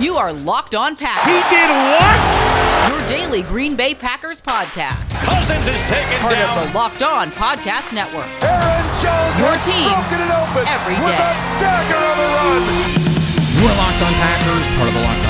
You are Locked On Packers. He did what? Your daily Green Bay Packers podcast. Cousins is taken Part down. of the Locked On Podcast Network. Aaron Jones Your has team broken it open every with day. a dagger of a run. You are Locked On Packers, part of the Locked On Podcast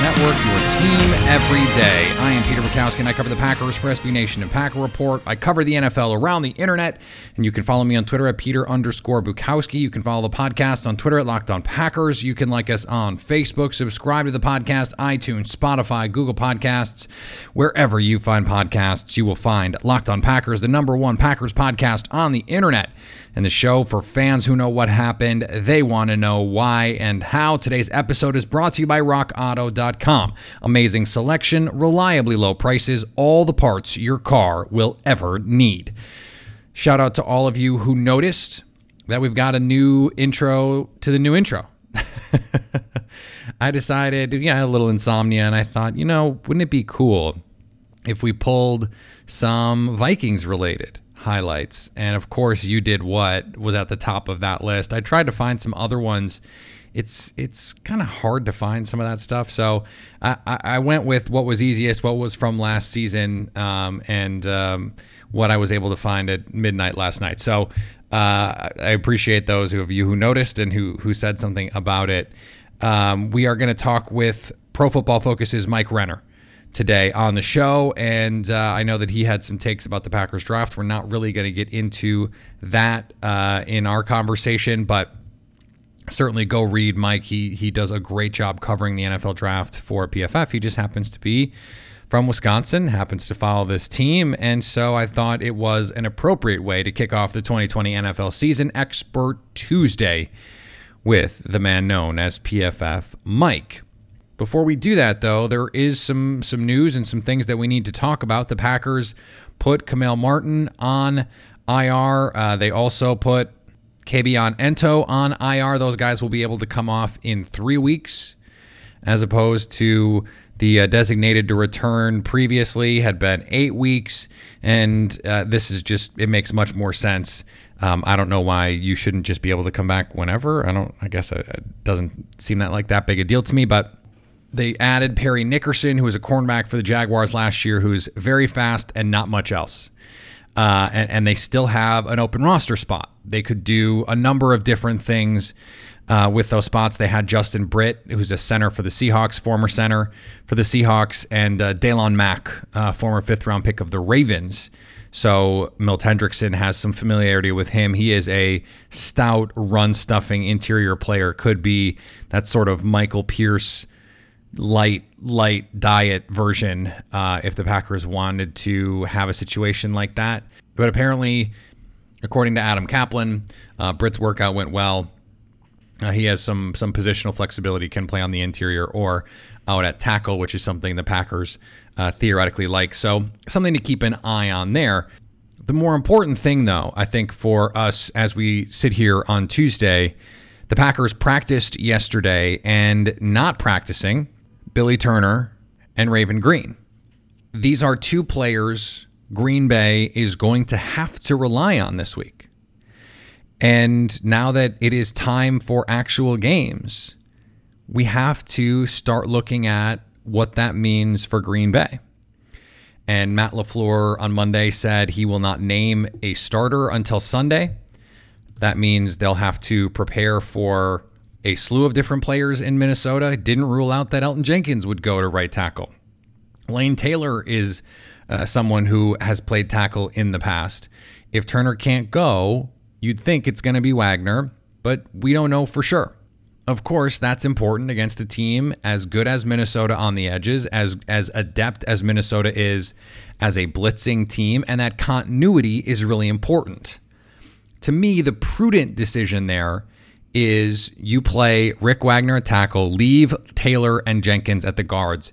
Network, your team every day. I am Peter Bukowski, and I cover the Packers for SB Nation and Packer Report. I cover the NFL around the internet, and you can follow me on Twitter at Peter underscore Bukowski. You can follow the podcast on Twitter at Locked On Packers. You can like us on Facebook, subscribe to the podcast, iTunes, Spotify, Google Podcasts, wherever you find podcasts, you will find Locked On Packers, the number one Packers podcast on the internet and the show for fans who know what happened. They want to know why and how. Today's episode is brought to you by RockAuto.com. Amazing selection, reliably low prices, all the parts your car will ever need. Shout out to all of you who noticed that we've got a new intro to the new intro. I decided, yeah, I had a little insomnia, and I thought, you know, wouldn't it be cool if we pulled some Vikings related highlights? And of course, you did what was at the top of that list. I tried to find some other ones. It's it's kind of hard to find some of that stuff, so I, I went with what was easiest, what was from last season, um, and um, what I was able to find at midnight last night. So uh, I appreciate those of you who noticed and who who said something about it. Um, we are going to talk with Pro Football Focus's Mike Renner today on the show, and uh, I know that he had some takes about the Packers draft. We're not really going to get into that uh, in our conversation, but certainly go read Mike. He he does a great job covering the NFL draft for PFF. He just happens to be from Wisconsin, happens to follow this team, and so I thought it was an appropriate way to kick off the 2020 NFL season Expert Tuesday with the man known as PFF Mike. Before we do that, though, there is some some news and some things that we need to talk about. The Packers put Kamal Martin on IR. Uh, they also put Kabion Ento on IR. Those guys will be able to come off in three weeks, as opposed to the uh, designated to return previously had been eight weeks. And uh, this is just, it makes much more sense. Um, I don't know why you shouldn't just be able to come back whenever. I don't, I guess it doesn't seem that like that big a deal to me, but they added Parry Nickerson, who was a cornerback for the Jaguars last year, who's very fast and not much else. Uh, and, and they still have an open roster spot. They could do a number of different things uh, with those spots. They had Justin Britt, who's a center for the Seahawks, former center for the Seahawks, and uh, Daylon Mack, uh, former fifth round pick of the Ravens. So Milt Hendrickson has some familiarity with him. He is a stout, run stuffing interior player. Could be that sort of Michael Pierce light light diet version uh, if the Packers wanted to have a situation like that. But apparently, according to Adam Caplan, uh, Britt's workout went well. Uh, he has some some positional flexibility, can play on the interior or out at tackle, which is something the Packers uh, theoretically like. So something to keep an eye on there. The more important thing, though, I think for us as we sit here on Tuesday, the Packers practiced yesterday and not practicing Billy Turner and Raven Greene. These are two players Green Bay is going to have to rely on this week. And now that it is time for actual games, we have to start looking at what that means for Green Bay. And Matt LaFleur on Monday said he will not name a starter until Sunday. That means they'll have to prepare for a slew of different players in Minnesota. Didn't rule out that Elgton Jenkins would go to right tackle. Lane Taylor is uh, someone who has played tackle in the past. If Turner can't go, you'd think it's going to be Wagner, but we don't know for sure. Of course, that's important against a team as good as Minnesota on the edges, as as adept as Minnesota is as a blitzing team, and that continuity is really important. To me, the prudent decision there is you play Rick Wagner at tackle, leave Taylor and Jenkins at the guards.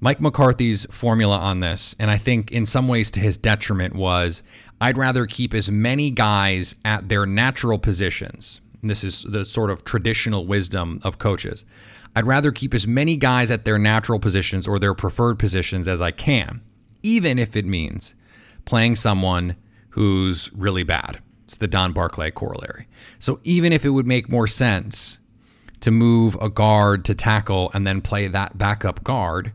Mike McCarthy's formula on this, and I think in some ways to his detriment, was I'd rather keep as many guys at their natural positions. And this is the sort of traditional wisdom of coaches. I'd rather keep as many guys at their natural positions or their preferred positions as I can, even if it means playing someone who's really bad. It's the Don Barclay corollary. So even if it would make more sense to move a guard to tackle and then play that backup guard,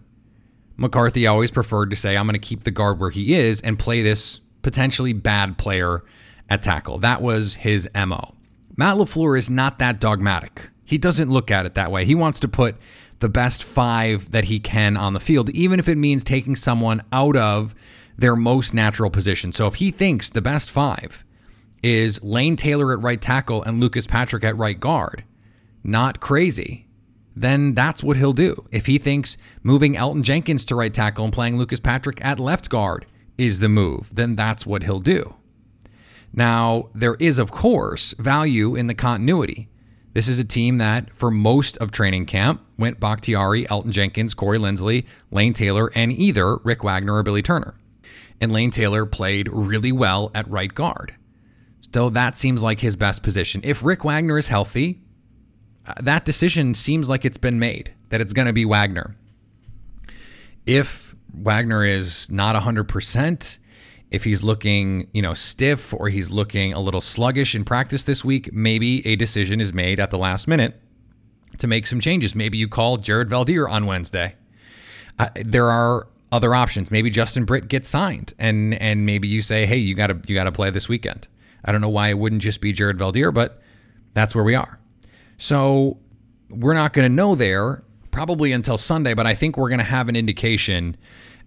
McCarthy always preferred to say, I'm going to keep the guard where he is and play this potentially bad player at tackle. That was his MO. Matt LaFleur is not that dogmatic. He doesn't look at it that way. He wants to put the best five that he can on the field, even if it means taking someone out of their most natural position. So if he thinks the best five is Lane Taylor at right tackle and Lucas Patrick at right guard, not crazy, then that's what he'll do. If he thinks moving Elgton Jenkins to right tackle and playing Lucas Patrick at left guard is the move, then that's what he'll do. Now, there is, of course, value in the continuity. This is a team that, for most of training camp, went Bakhtiari, Elgton Jenkins, Corey Linsley, Lane Taylor, and either Rick Wagner or Billy Turner. And Lane Taylor played really well at right guard. So that seems like his best position. If Rick Wagner is healthy, uh, that decision seems like it's been made that it's going to be Wagner. If Wagner is not 100%, if he's looking, you know, stiff or he's looking a little sluggish in practice this week, maybe a decision is made at the last minute to make some changes. Maybe you call Jared Veldheer on Wednesday. Uh, there are other options. Maybe Justin Britt gets signed, and and maybe you say, hey, you gotta you gotta play this weekend. I don't know why it wouldn't just be Jared Veldheer, but that's where we are. So we're not going to know there probably until Sunday, but I think we're going to have an indication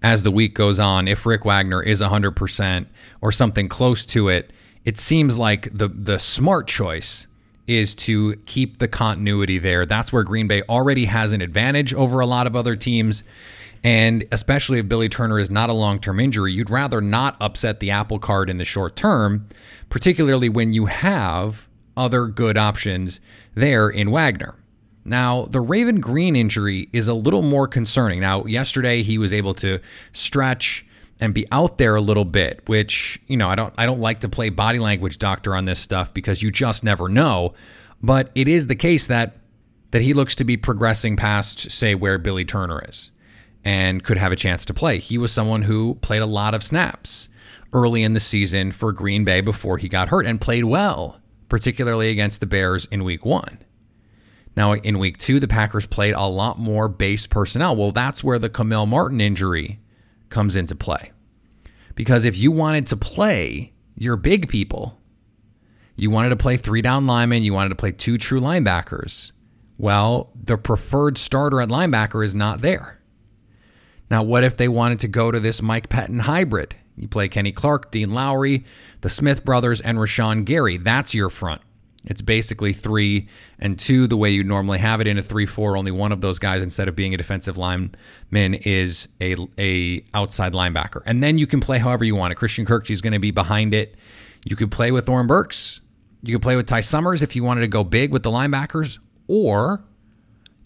as the week goes on if Rick Wagner is 100% or something close to it. It seems like the the smart choice is to keep the continuity there. That's where Green Bay already has an advantage over a lot of other teams. And especially if Billy Turner is not a long term injury, you'd rather not upset the apple cart in the short term, particularly when you have other good options there in Wagner. Now, the Raven Greene injury is a little more concerning. Now, yesterday he was able to stretch and be out there a little bit, which, you know, I don't I don't like to play body language doctor on this stuff because you just never know, but it is the case that that he looks to be progressing past say where Billy Turner is and could have a chance to play. He was someone who played a lot of snaps early in the season for Green Bay before he got hurt and played well, particularly against the Bears in week 1. Now, in week two, the Packers played a lot more base personnel. Well, that's where the Kamal Martin injury comes into play. Because if you wanted to play your big people, you wanted to play three down linemen, you wanted to play two true linebackers. Well, the preferred starter at linebacker is not there. Now, what if they wanted to go to this Mike Pettine hybrid? You play Kenny Clark, Dean Lowry, the Smith brothers, and Rashan Gary. That's your front. It's basically three and two the way you normally have it in a three-four. Only one of those guys, instead of being a defensive lineman, is a a outside linebacker, and then you can play however you want. It. Christian Kirk is going to be behind it. You could play with Oren Burks. You could play with Ty Summers if you wanted to go big with the linebackers, or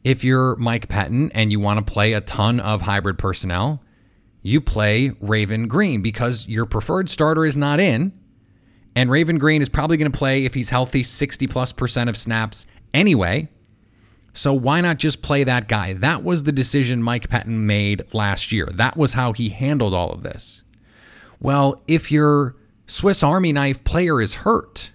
if you're Mike Pettine and you want to play a ton of hybrid personnel, you play Raven Greene because your preferred starter is not in and Raven Greene is probably going to play, if he's healthy, 60 plus percent of snaps anyway. So why not just play that guy? That was the decision Mike Pettine made last year. That was how he handled all of this. Well, if your Swiss Army knife player is hurt,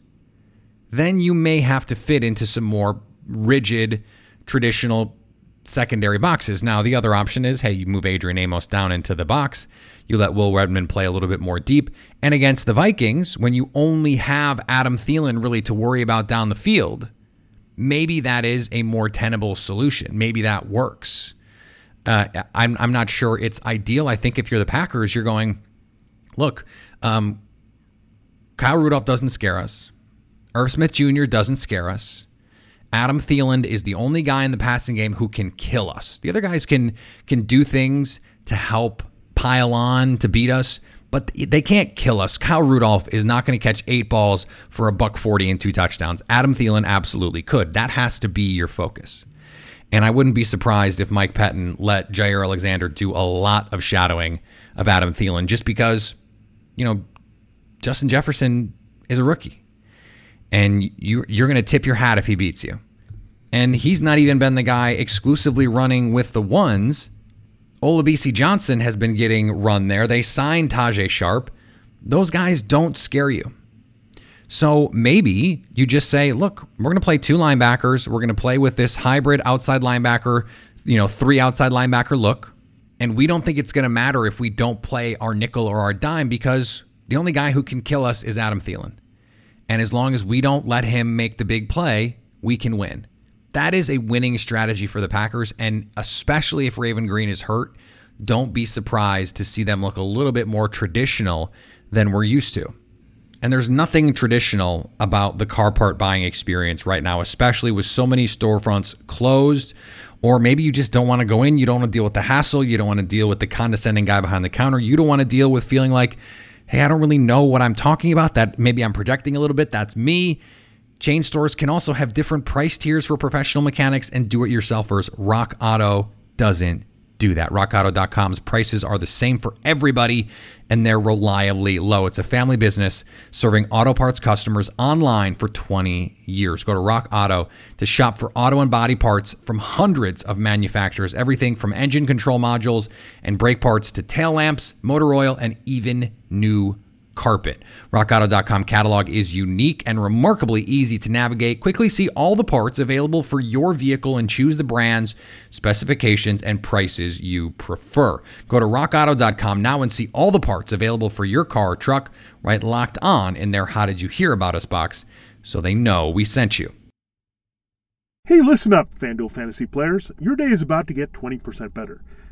then you may have to fit into some more rigid, traditional secondary boxes. Now, the other option is hey, you move Adrian Amos down into the box you let Will Redmond play a little bit more deep. And against the Vikings, when you only have Adam Thielen really to worry about down the field, maybe that is a more tenable solution. Maybe that works. Uh, I'm, I'm not sure it's ideal. I think if you're the Packers, you're going, look, um, Kyle Rudolph doesn't scare us. Irv Smith Jr. doesn't scare us. Adam Thielen is the only guy in the passing game who can kill us. The other guys can can do things to help pile on to beat us, but they can't kill us. Kyle Rudolph is not going to catch eight balls for a buck 40 and two touchdowns. Adam Thielen absolutely could. That has to be your focus. And I wouldn't be surprised if Mike Pettine let Jaire Alexander do a lot of shadowing of Adam Thielen just because, you know, Justin Jefferson is a rookie. And you, you're going to tip your hat if he beats you. And he's not even been the guy exclusively running with the ones. Olabisi Johnson has been getting run there. They signed Tajae Sharpe. Those guys don't scare you. So maybe you just say, look, we're going to play two linebackers. We're going to play with this hybrid outside linebacker, you know, three outside linebacker look. And we don't think it's going to matter if we don't play our nickel or our dime because the only guy who can kill us is Adam Thielen. And as long as we don't let him make the big play, we can win. That is a winning strategy for the Packers. And especially if Raven Greene is hurt, don't be surprised to see them look a little bit more traditional than we're used to. And there's nothing traditional about the car part buying experience right now, especially with so many storefronts closed. Or maybe you just don't want to go in. You don't want to deal with the hassle. You don't want to deal with the condescending guy behind the counter. You don't want to deal with feeling like, hey, I don't really know what I'm talking about. That maybe I'm projecting a little bit. That's me. Chain stores can also have different price tiers for professional mechanics and do it yourselfers. Rock Auto doesn't do that. RockAuto.com's prices are the same for everybody and they're reliably low. It's a family business serving auto parts customers online for 20 years. Go to Rock Auto to shop for auto and body parts from hundreds of manufacturers, everything from engine control modules and brake parts to tail lamps, motor oil, and even new carpet. RockAuto.com catalog is unique and remarkably easy to navigate. Quickly see all the parts available for your vehicle and choose the brands, specifications, and prices you prefer. Go to RockAuto.com now and see all the parts available for your car or truck right locked on in their How Did You Hear About Us box so they know we sent you. Hey, listen up, FanDuel fantasy players. Your day is about to get 20% better.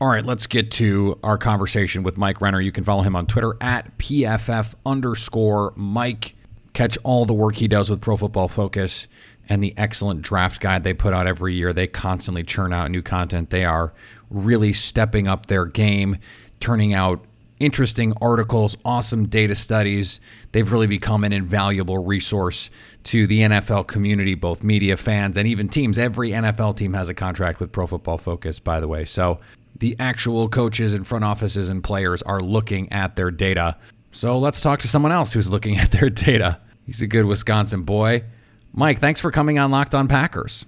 All right, let's get to our conversation with Mike Renner. You can follow him on Twitter at PFF underscore Mike. Catch all the work he does with Pro Football Focus and the excellent draft guide they put out every year. They constantly churn out new content. They are really stepping up their game, turning out interesting articles, awesome data studies. They've really become an invaluable resource to the NFL community, both media, fans, and even teams. Every NFL team has a contract with Pro Football Focus, by the way. So the actual coaches and front offices and players are looking at their data. So let's talk to someone else who's looking at their data. He's a good Wisconsin boy. Mike, thanks for coming on Locked On Packers.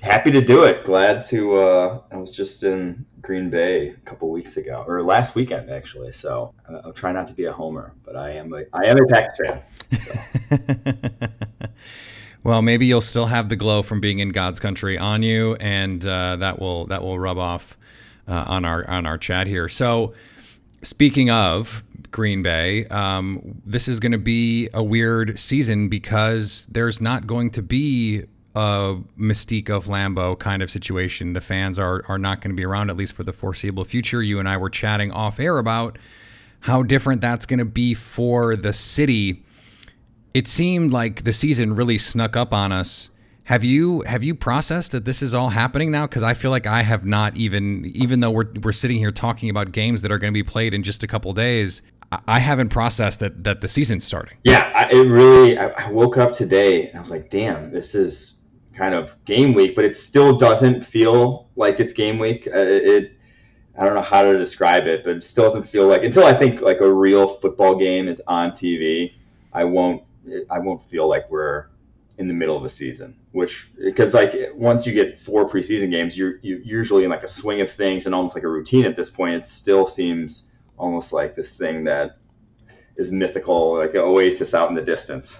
Happy to do it. Glad to. Uh, I was just in Green Bay a couple weeks ago, or last weekend actually. So uh, I'll try not to be a homer, but I am a I am a Packers fan. So. well, maybe you'll still have the glow from being in God's country on you, and uh, that will that will rub off uh, on our on our chat here. So, speaking of Green Bay, um, this is going to be a weird season because there's not going to be a mystique of Lambeau kind of situation. The fans are are not going to be around at least for the foreseeable future. You and I were chatting off air about how different that's going to be for the city. It seemed like the season really snuck up on us have you have you processed that this is all happening now? Because I feel like I have not even even though we're we're sitting here talking about games that are going to be played in just a couple days. I haven't processed that that the season's starting. Yeah, I, it really. I, woke up today and I was like, "Damn, this is kind of game week," but it still doesn't feel like it's game week. Uh, it, I don't know how to describe it, but it still doesn't feel like until I think like a real football game is on TV. I won't. I won't feel like we're in the middle of a season, which because like once you get four preseason games, you're, you're usually in like a swing of things and almost like a routine at this point. It still seems almost like this thing that is mythical, like an oasis out in the distance.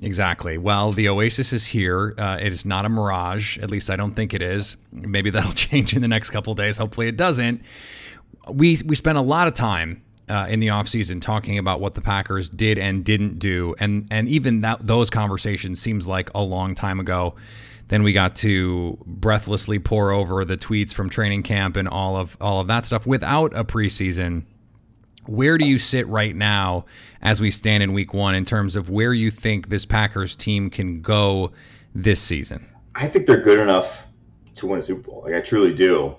Exactly. Well, the oasis is here. Uh, it is not a mirage. At least I don't think it is. Maybe that'll change in the next couple days. Hopefully, it doesn't. We we spent a lot of time uh, in the offseason talking about what the Packers did and didn't do. And and even that those conversations seems like a long time ago. Then we got to breathlessly pour over the tweets from training camp and all of all of that stuff without a preseason. Where do you sit right now as we stand in week one in terms of where you think this Packers team can go this season? I think they're good enough to win a Super Bowl. Like I truly do,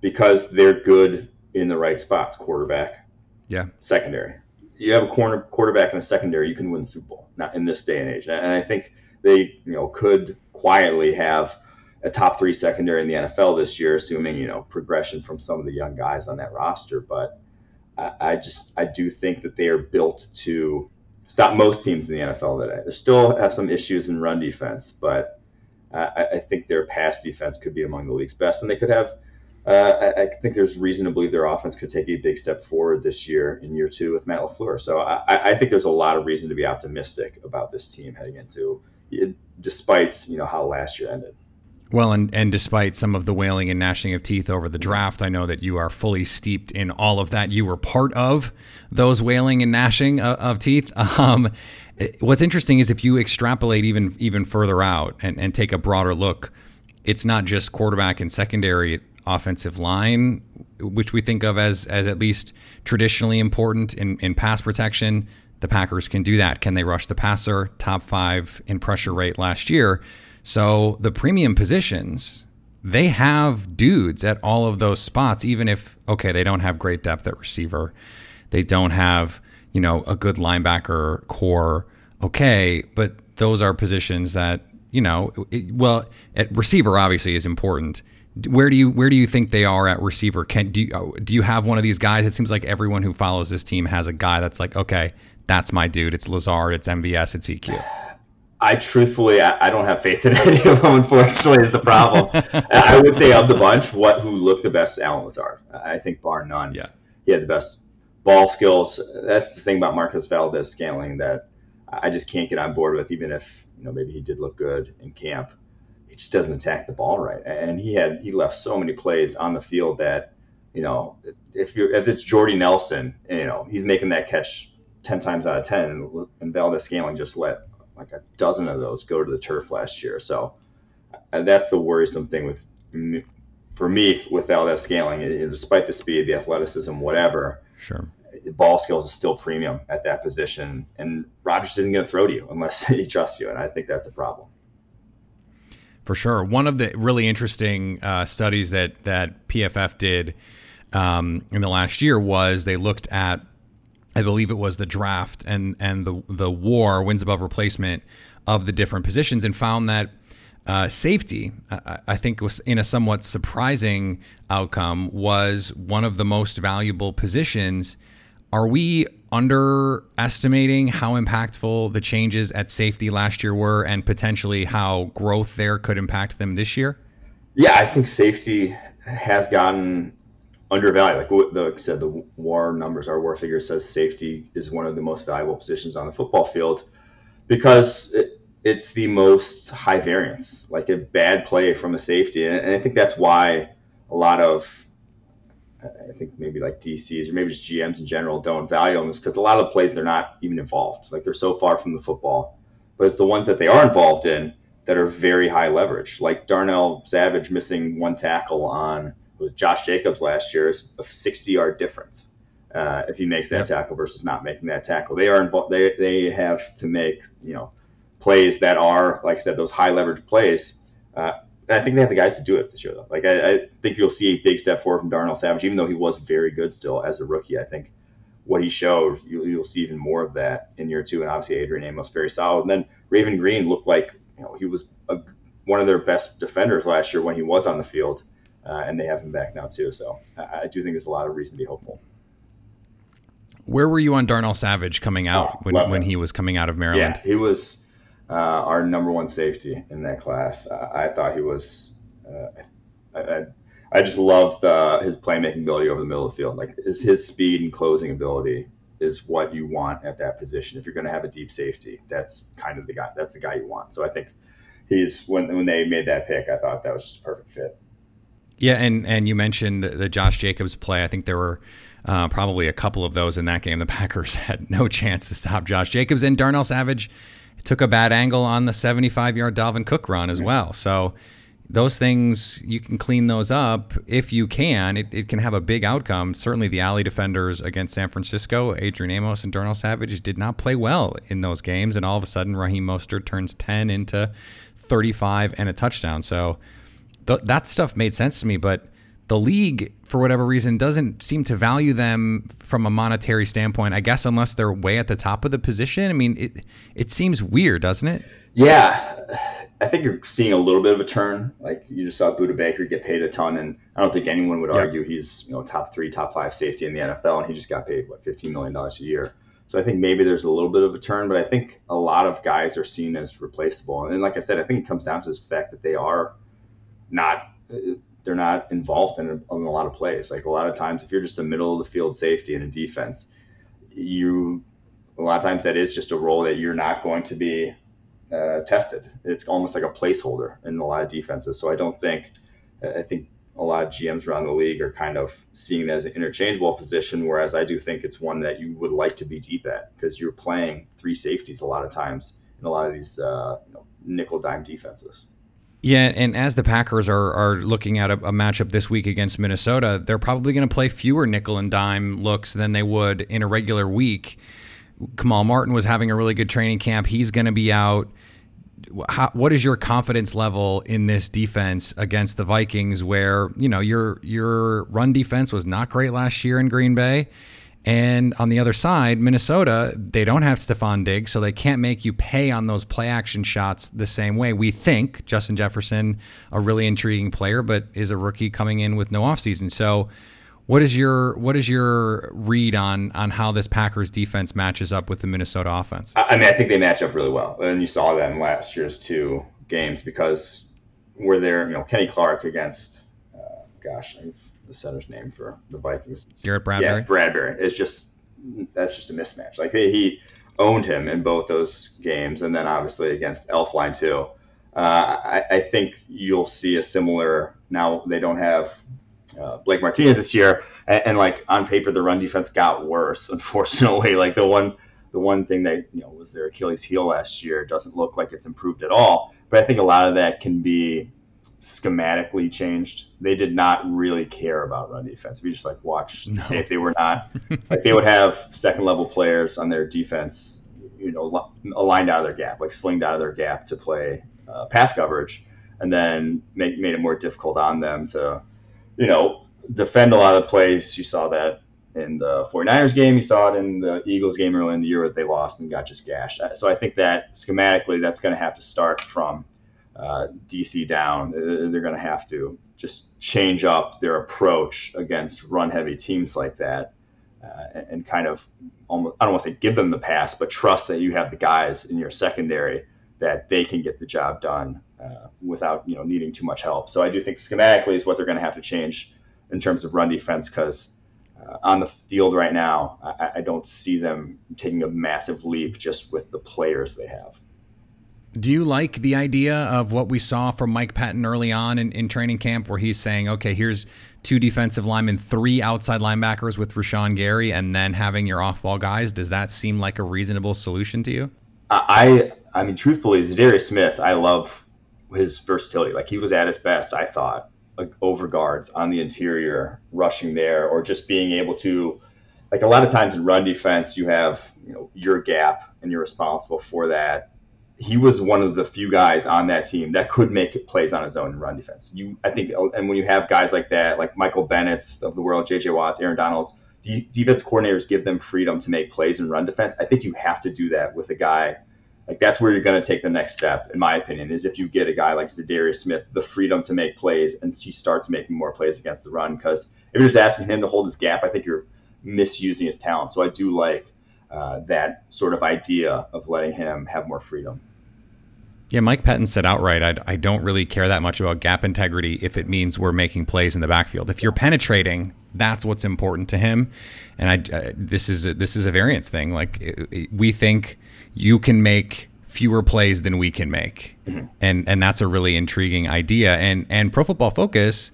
because they're good in the right spots. Quarterback, yeah. Secondary. You have a corner quarterback in a secondary, you can win Super Bowl. Not in this day and age. And I think they, you know, could quietly have a top three secondary in the NFL this year, assuming you know progression from some of the young guys on that roster. But I, I just I do think that they are built to stop most teams in the NFL today. They still have some issues in run defense, but I, I think their pass defense could be among the league's best, and they could have uh, I, I, think there's reason to believe their offense could take a big step forward this year in year two with Matt LaFleur. So I, I think there's a lot of reason to be optimistic about this team heading into, despite you know how last year ended. Well, and, and despite some of the wailing and gnashing of teeth over the draft, I know that you are fully steeped in all of that. You were part of those wailing and gnashing of, of teeth. Um, what's interesting is if you extrapolate even even further out and, and take a broader look, it's not just quarterback and secondary offensive line, which we think of as as at least traditionally important in, in pass protection. The Packers can do that. Can they rush the passer? Top five in pressure rate last year. So the premium positions, they have dudes at all of those spots, even if okay, they don't have great depth at receiver. They don't have, you know, a good linebacker core. Okay, but those are positions that, you know, it, well, at receiver obviously is important where do you where do you think they are at receiver? Can do you, uh, do you have one of these guys? It seems like everyone who follows this team has a guy that's like, okay, that's my dude. It's Lazard, it's MVS, it's EQ. I truthfully, I, I don't have faith in any of them. Unfortunately, is the problem. I would say of the bunch, what who looked the best, Allen Lazard. I think bar none. Yeah, he had the best ball skills. That's the thing about Marcus Valdes-Scantling that I just can't get on board with. Even if you know maybe he did look good in camp, he just doesn't attack the ball right. And he had he left so many plays on the field that you know if you're if it's Jordy Nelson, you know he's making that catch ten times out of ten, and Valdes-Scantling just let like a dozen of those go to the turf last year. So uh, that's the worrisome thing with for me with Valdes-Scantling. Despite the speed, the athleticism, whatever, sure. Ball skills is still premium at that position, and Rodgers isn't going to throw to you unless he trusts you, and I think that's a problem. For sure. One of the really interesting uh, studies that that PFF did um, in the last year was they looked at, I believe it was the draft and and the the WAR wins above replacement of the different positions and found that uh, safety, I, I, think, was in a somewhat surprising outcome, was one of the most valuable positions. Are we underestimating how impactful the changes at safety last year were and potentially how growth there could impact them this year? Yeah, I think safety has gotten undervalued. Like, like I said, the WAR numbers, our WAR figure says safety is one of the most valuable positions on the football field because it, it's the most high variance, like a bad play from a safety. And, and I think that's why a lot of I think maybe like DCs or maybe just GMs in general don't value them is because a lot of the plays they're not even involved. Like they're so far from the football, but it's the ones that they are involved in that are very high leverage. Like Darnell Savage missing one tackle on with Josh Jacobs last year is a 60 yard difference. Uh, if he makes that tackle versus not making that tackle, they are involved. They they have to make you know plays that are like I said those high leverage plays. Uh, I think they have the guys to do it this year, though. Like I, I, think you'll see a big step forward from Darnell Savage, even though he was very good still as a rookie. I think what he showed, you, will see even more of that in year two. And obviously, Adrian Amos very solid. And then Raven Greene looked like you know he was a, one of their best defenders last year when he was on the field, uh, and they have him back now too. So I, I, do think there's a lot of reason to be hopeful. Where were you on Darnell Savage coming out oh, when, when he was coming out of Maryland? Yeah, he was uh, our number one safety in that class. Uh, I thought he was. Uh, I, I, I just loved uh, his playmaking ability over the middle of the field. Like his, his speed and closing ability is what you want at that position. If you're going to have a deep safety, that's kind of the guy. That's the guy you want. So I think he's when when they made that pick, I thought that was just a perfect fit. Yeah, and and you mentioned the, the Josh Jacobs play. I think there were uh, probably a couple of those in that game. The Packers had no chance to stop Josh Jacobs and Darnell Savage took a bad angle on the 75 yard Dalvin Cook run as well. So those things you can clean those up if you can. It, it can have a big outcome. Certainly, the alley defenders against San Francisco, Adrian Amos and Darnell Savage, did not play well in those games, and all of a sudden, Raheem Mostert turns 10 into 35 and a touchdown. So th- that stuff made sense to me, but the league, for whatever reason, doesn't seem to value them from a monetary standpoint. I guess unless they're way at the top of the position. I mean, it it seems weird, doesn't it? Yeah, I think you're seeing a little bit of a turn. Like you just saw Budda Baker get paid a ton, and I don't think anyone would argue he's you know top three, top five safety in the NFL, and he just got paid what 15 million dollars a year. So I think maybe there's a little bit of a turn, but I think a lot of guys are seen as replaceable. And like I said, I think it comes down to the fact that they are not they're not involved in a, in a lot of plays. Like a lot of times, if you're just a middle of the field safety in a defense, you a lot of times that is just a role that you're not going to be uh, tested. It's almost like a placeholder in a lot of defenses. So I don't think, I think a lot of GMs around the league are kind of seeing it as an interchangeable position, whereas I do think it's one that you would like to be deep at because you're playing three safeties a lot of times in a lot of these uh, you know, nickel dime defenses. Yeah, and as the Packers are are looking at a, a matchup this week against Minnesota, they're probably going to play fewer nickel and dime looks than they would in a regular week. Kamal Martin was having a really good training camp. He's going to be out. How, what is your confidence level in this defense against the Vikings, where you know your your run defense was not great last year in Green Bay, and on the other side, Minnesota, they don't have Stefon Diggs, so they can't make you pay on those play action shots the same way. We think Justin Jefferson, a really intriguing player, but is a rookie coming in with no offseason. So what is your what is your read on on how this Packers defense matches up with the Minnesota offense? I mean, I think they match up really well, and you saw that in last year's two games because we're there. You know, Kenny Clark against, uh, gosh, the center's name for the Vikings. Garrett Bradbury. Yeah, Bradbury. It's just that's just a mismatch. Like he owned him in both those games, and then obviously against Elflein too. Uh, I, I, think you'll see a similar. Now they don't have uh, Blake Martinez this year, and, and, like on paper, the run defense got worse. Unfortunately, like the one the one thing that you know was their Achilles heel last year doesn't look like it's improved at all. But I think a lot of that can be schematically changed. They did not really care about run defense. We just like watched no. tape. They were not like they would have second level players on their defense, you know, aligned out of their gap, like slinged out of their gap to play uh, pass coverage, and then make, made it more difficult on them to you know, defend a lot of the plays. You saw that in the 49ers game. You saw it in the Eagles game early in the year that they lost and got just gashed. So I think that schematically, that's going to have to start from uh, DC down. They're going to have to just change up their approach against run heavy teams like that. Uh, and kind of almost, I don't want to say give them the pass, but trust that you have the guys in your secondary that they can get the job done uh, without you know needing too much help. So I do think schematically is what they're going to have to change in terms of run defense because uh, on the field right now, I, I, don't see them taking a massive leap just with the players they have. Do you like the idea of what we saw from Mike Pettine early on in, in training camp, where he's saying, okay, here's two defensive linemen, three outside linebackers with Rashan Gary, and then having your off ball guys? Does that seem like a reasonable solution to you? I I mean, truthfully, Za'Darius Smith, I love his versatility. Like he was at his best, I thought, like over guards on the interior, rushing there, or just being able to, like a lot of times in run defense, you have you know your gap and you're responsible for that. He was one of the few guys on that team that could make plays on his own in run defense. You, I think, and when you have guys like that, like Michael Bennett's of the world, J.J. Watts, Aaron Donalds, de- defense coordinators give them freedom to make plays and run defense. I think you have to do that with a guy like that's where you're going to take the next step, in my opinion, is if you get a guy like Za'Darius Smith the freedom to make plays and he starts making more plays against the run. Because if you're just asking him to hold his gap, I think you're misusing his talent. So I do like uh, that sort of idea of letting him have more freedom. Yeah, Mike Pettine said outright, I, I don't really care that much about gap integrity if it means we're making plays in the backfield. If you're penetrating, that's what's important to him. And I, uh, this is a, this is a variance thing. Like it, it, we think you can make fewer plays than we can make, mm-hmm. and and that's a really intriguing idea. And and Pro Football Focus,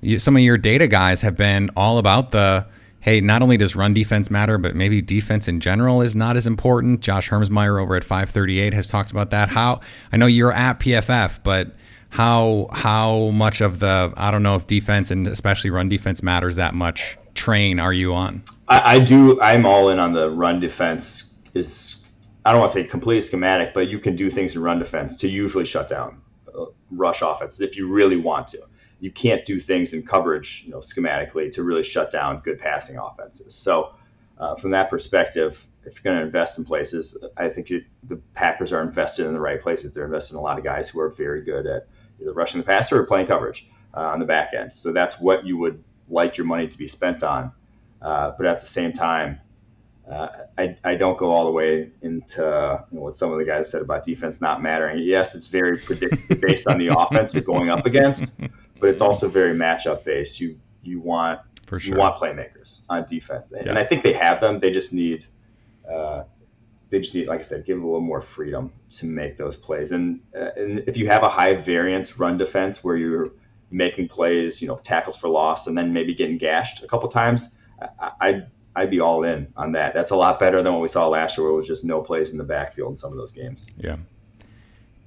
you, some of your data guys have been all about the hey, not only does run defense matter, but maybe defense in general is not as important. Josh Hermsmeyer over at 538 has talked about that. How I know you're at PFF, but how how much of the I don't know if defense and especially run defense matters that much train are you on? I, I do. I'm all in on the run defense. Is I don't want to say completely schematic, but you can do things in run defense to usually shut down uh, rush offense if you really want to you can't do things in coverage, you know, schematically to really shut down good passing offenses. So, uh, from that perspective, if you're going to invest in places, I think the Packers are invested in the right places. They're investing in a lot of guys who are very good at either rushing the passer or playing coverage uh, on the back end. So that's what you would like your money to be spent on. Uh, but at the same time, uh, I, I don't go all the way into you know, what some of the guys said about defense not mattering. Yes, it's very predictable based on the offense you're going up against, but it's also very matchup based. You you want For sure. you want playmakers on defense, and, yeah. and I think they have them. They just need uh, they just need, like I said, give them a little more freedom to make those plays. And uh, and if you have a high variance run defense where you're making plays, you know, tackles for loss, and then maybe getting gashed a couple times, I, I'd I'd be all in on that. That's a lot better than what we saw last year, where it was just no plays in the backfield in some of those games. Yeah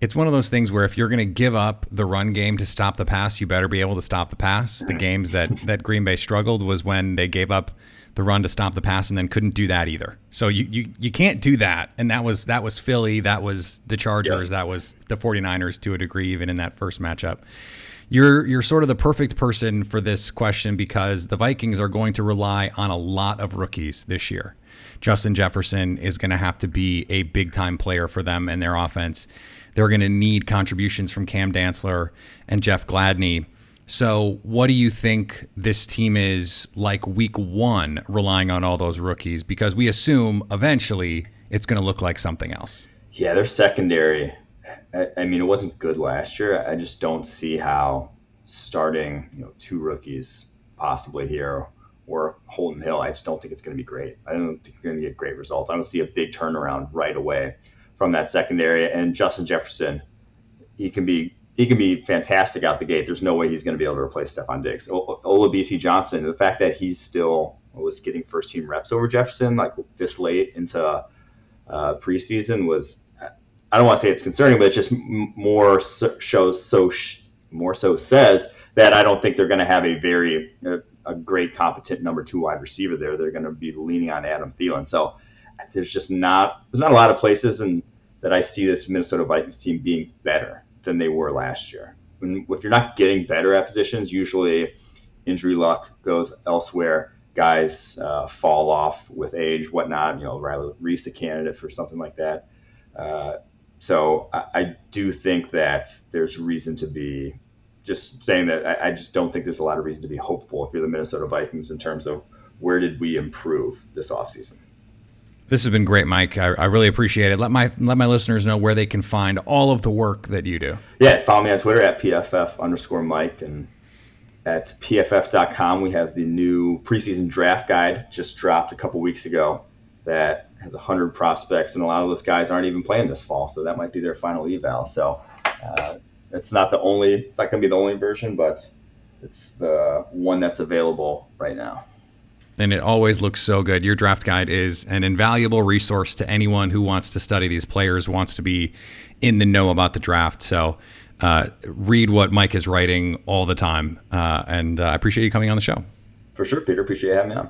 it's one of those things where if you're going to give up the run game to stop the pass, you better be able to stop the pass. The games that that Green Bay struggled was when they gave up the run to stop the pass and then couldn't do that either. So you you, you can't do that. And that was that was Philly, that was the Chargers, that was the 49ers to a degree even in that first matchup. You're you're sort of the perfect person for this question because the Vikings are going to rely on a lot of rookies this year. Justin Jefferson is going to have to be a big time player for them and their offense. They're going to need contributions from Cam Dantzler and Jeff Gladney. So, what do you think this team is like week one, relying on all those rookies? Because we assume eventually it's going to look like something else. Yeah, their secondary. I, I mean, it wasn't good last year. I just don't see how starting, you know, two rookies possibly here or Holton Hill. I just don't think it's going to be great. I don't think you're going to get great results. I don't see a big turnaround right away from that secondary. And Justin Jefferson, he can be he can be fantastic out the gate. There's no way he's going to be able to replace Stefon Diggs. O- Olabisi Johnson, the fact that he's still was getting first team reps over Jefferson like this late into uh, preseason was I don't want to say it's concerning, but it just more so, shows so more so says that I don't think they're going to have a very uh, a great competent number two wide receiver there. They're going to be leaning on Adam Thielen. So there's just not there's not a lot of places and that I see this Minnesota Vikings team being better than they were last year. When, if you're not getting better at positions, usually injury luck goes elsewhere. Guys uh, fall off with age, whatnot. You know, Riley Reiff a candidate for something like that. Uh, so I, I, do think that there's reason to be just saying that I, I just don't think there's a lot of reason to be hopeful if you're the Minnesota Vikings in terms of where did we improve this offseason. This has been great, Mike. I, I, really appreciate it. Let my let my listeners know where they can find all of the work that you do. Yeah, follow me on Twitter at pff underscore Mike and at pff.com. We have the new preseason draft guide just dropped a couple weeks ago that has hundred prospects, and a lot of those guys aren't even playing this fall, so that might be their final eval. So uh, it's not the only, it's not going to be the only version, but it's the one that's available right now and it always looks so good. Your draft guide is an invaluable resource to anyone who wants to study these players, wants to be in the know about the draft. So uh, read what Mike is writing all the time, uh, and uh, I appreciate you coming on the show. For sure, Peter. Appreciate having me on.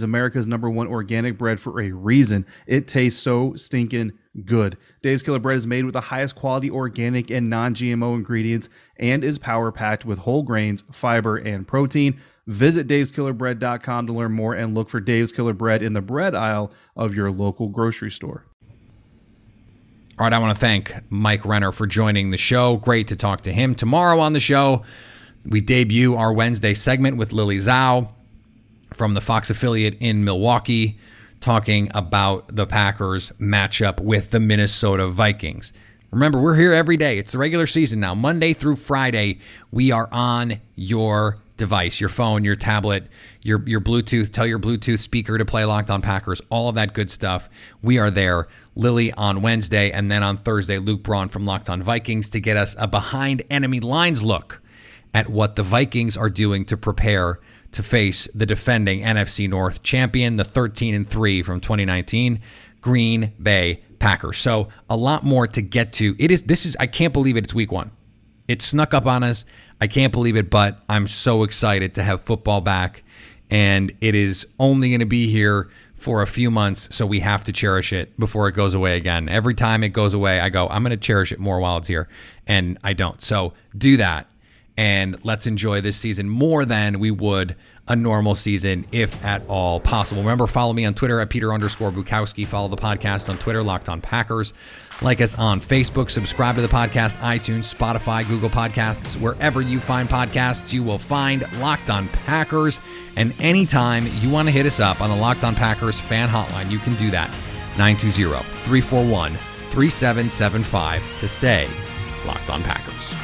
America's number one organic bread for a reason. It tastes so stinking good. Dave's Killer Bread is made with the highest quality organic and non GMO ingredients and is power packed with whole grains, fiber, and protein. Visit daveskillerbread.com to learn more and look for Dave's Killer Bread in the bread aisle of your local grocery store. All right, I want to thank Mike Renner for joining the show. Great to talk to him. Tomorrow on the show, we debut our Wednesday segment with Lily Zhao from the Fox affiliate in Milwaukee, talking about the Packers matchup with the Minnesota Vikings. Remember, we're here every day. It's the regular season now. Monday through Friday, we are on your device, your phone, your tablet, your your Bluetooth. Tell your Bluetooth speaker to play Locked On Packers. All of that good stuff. We are there. Lily on Wednesday, and then on Thursday, Luke Braun from Locked On Vikings to get us a behind enemy lines look at what the Vikings are doing to prepare to face the defending NFC North champion, the 13 and 3 from 2019, Green Bay Packers. So, a lot more to get to. It is this is I can't believe it, it's week 1. It snuck up on us. I can't believe it, but I'm so excited to have football back and it is only going to be here for a few months, so we have to cherish it before it goes away again. Every time it goes away, I go, I'm going to cherish it more while it's here, and I don't. So do that and let's enjoy this season more than we would a normal season, if at all possible. Remember, follow me on Twitter at Peter underscore Bukowski. Follow the podcast on Twitter, Locked on Packers. Like us on Facebook. Subscribe to the podcast, iTunes, Spotify, Google Podcasts. Wherever you find podcasts, you will find Locked on Packers. And anytime you want to hit us up on the Locked on Packers fan hotline, you can do that. 920 341 3775 to stay Locked on Packers.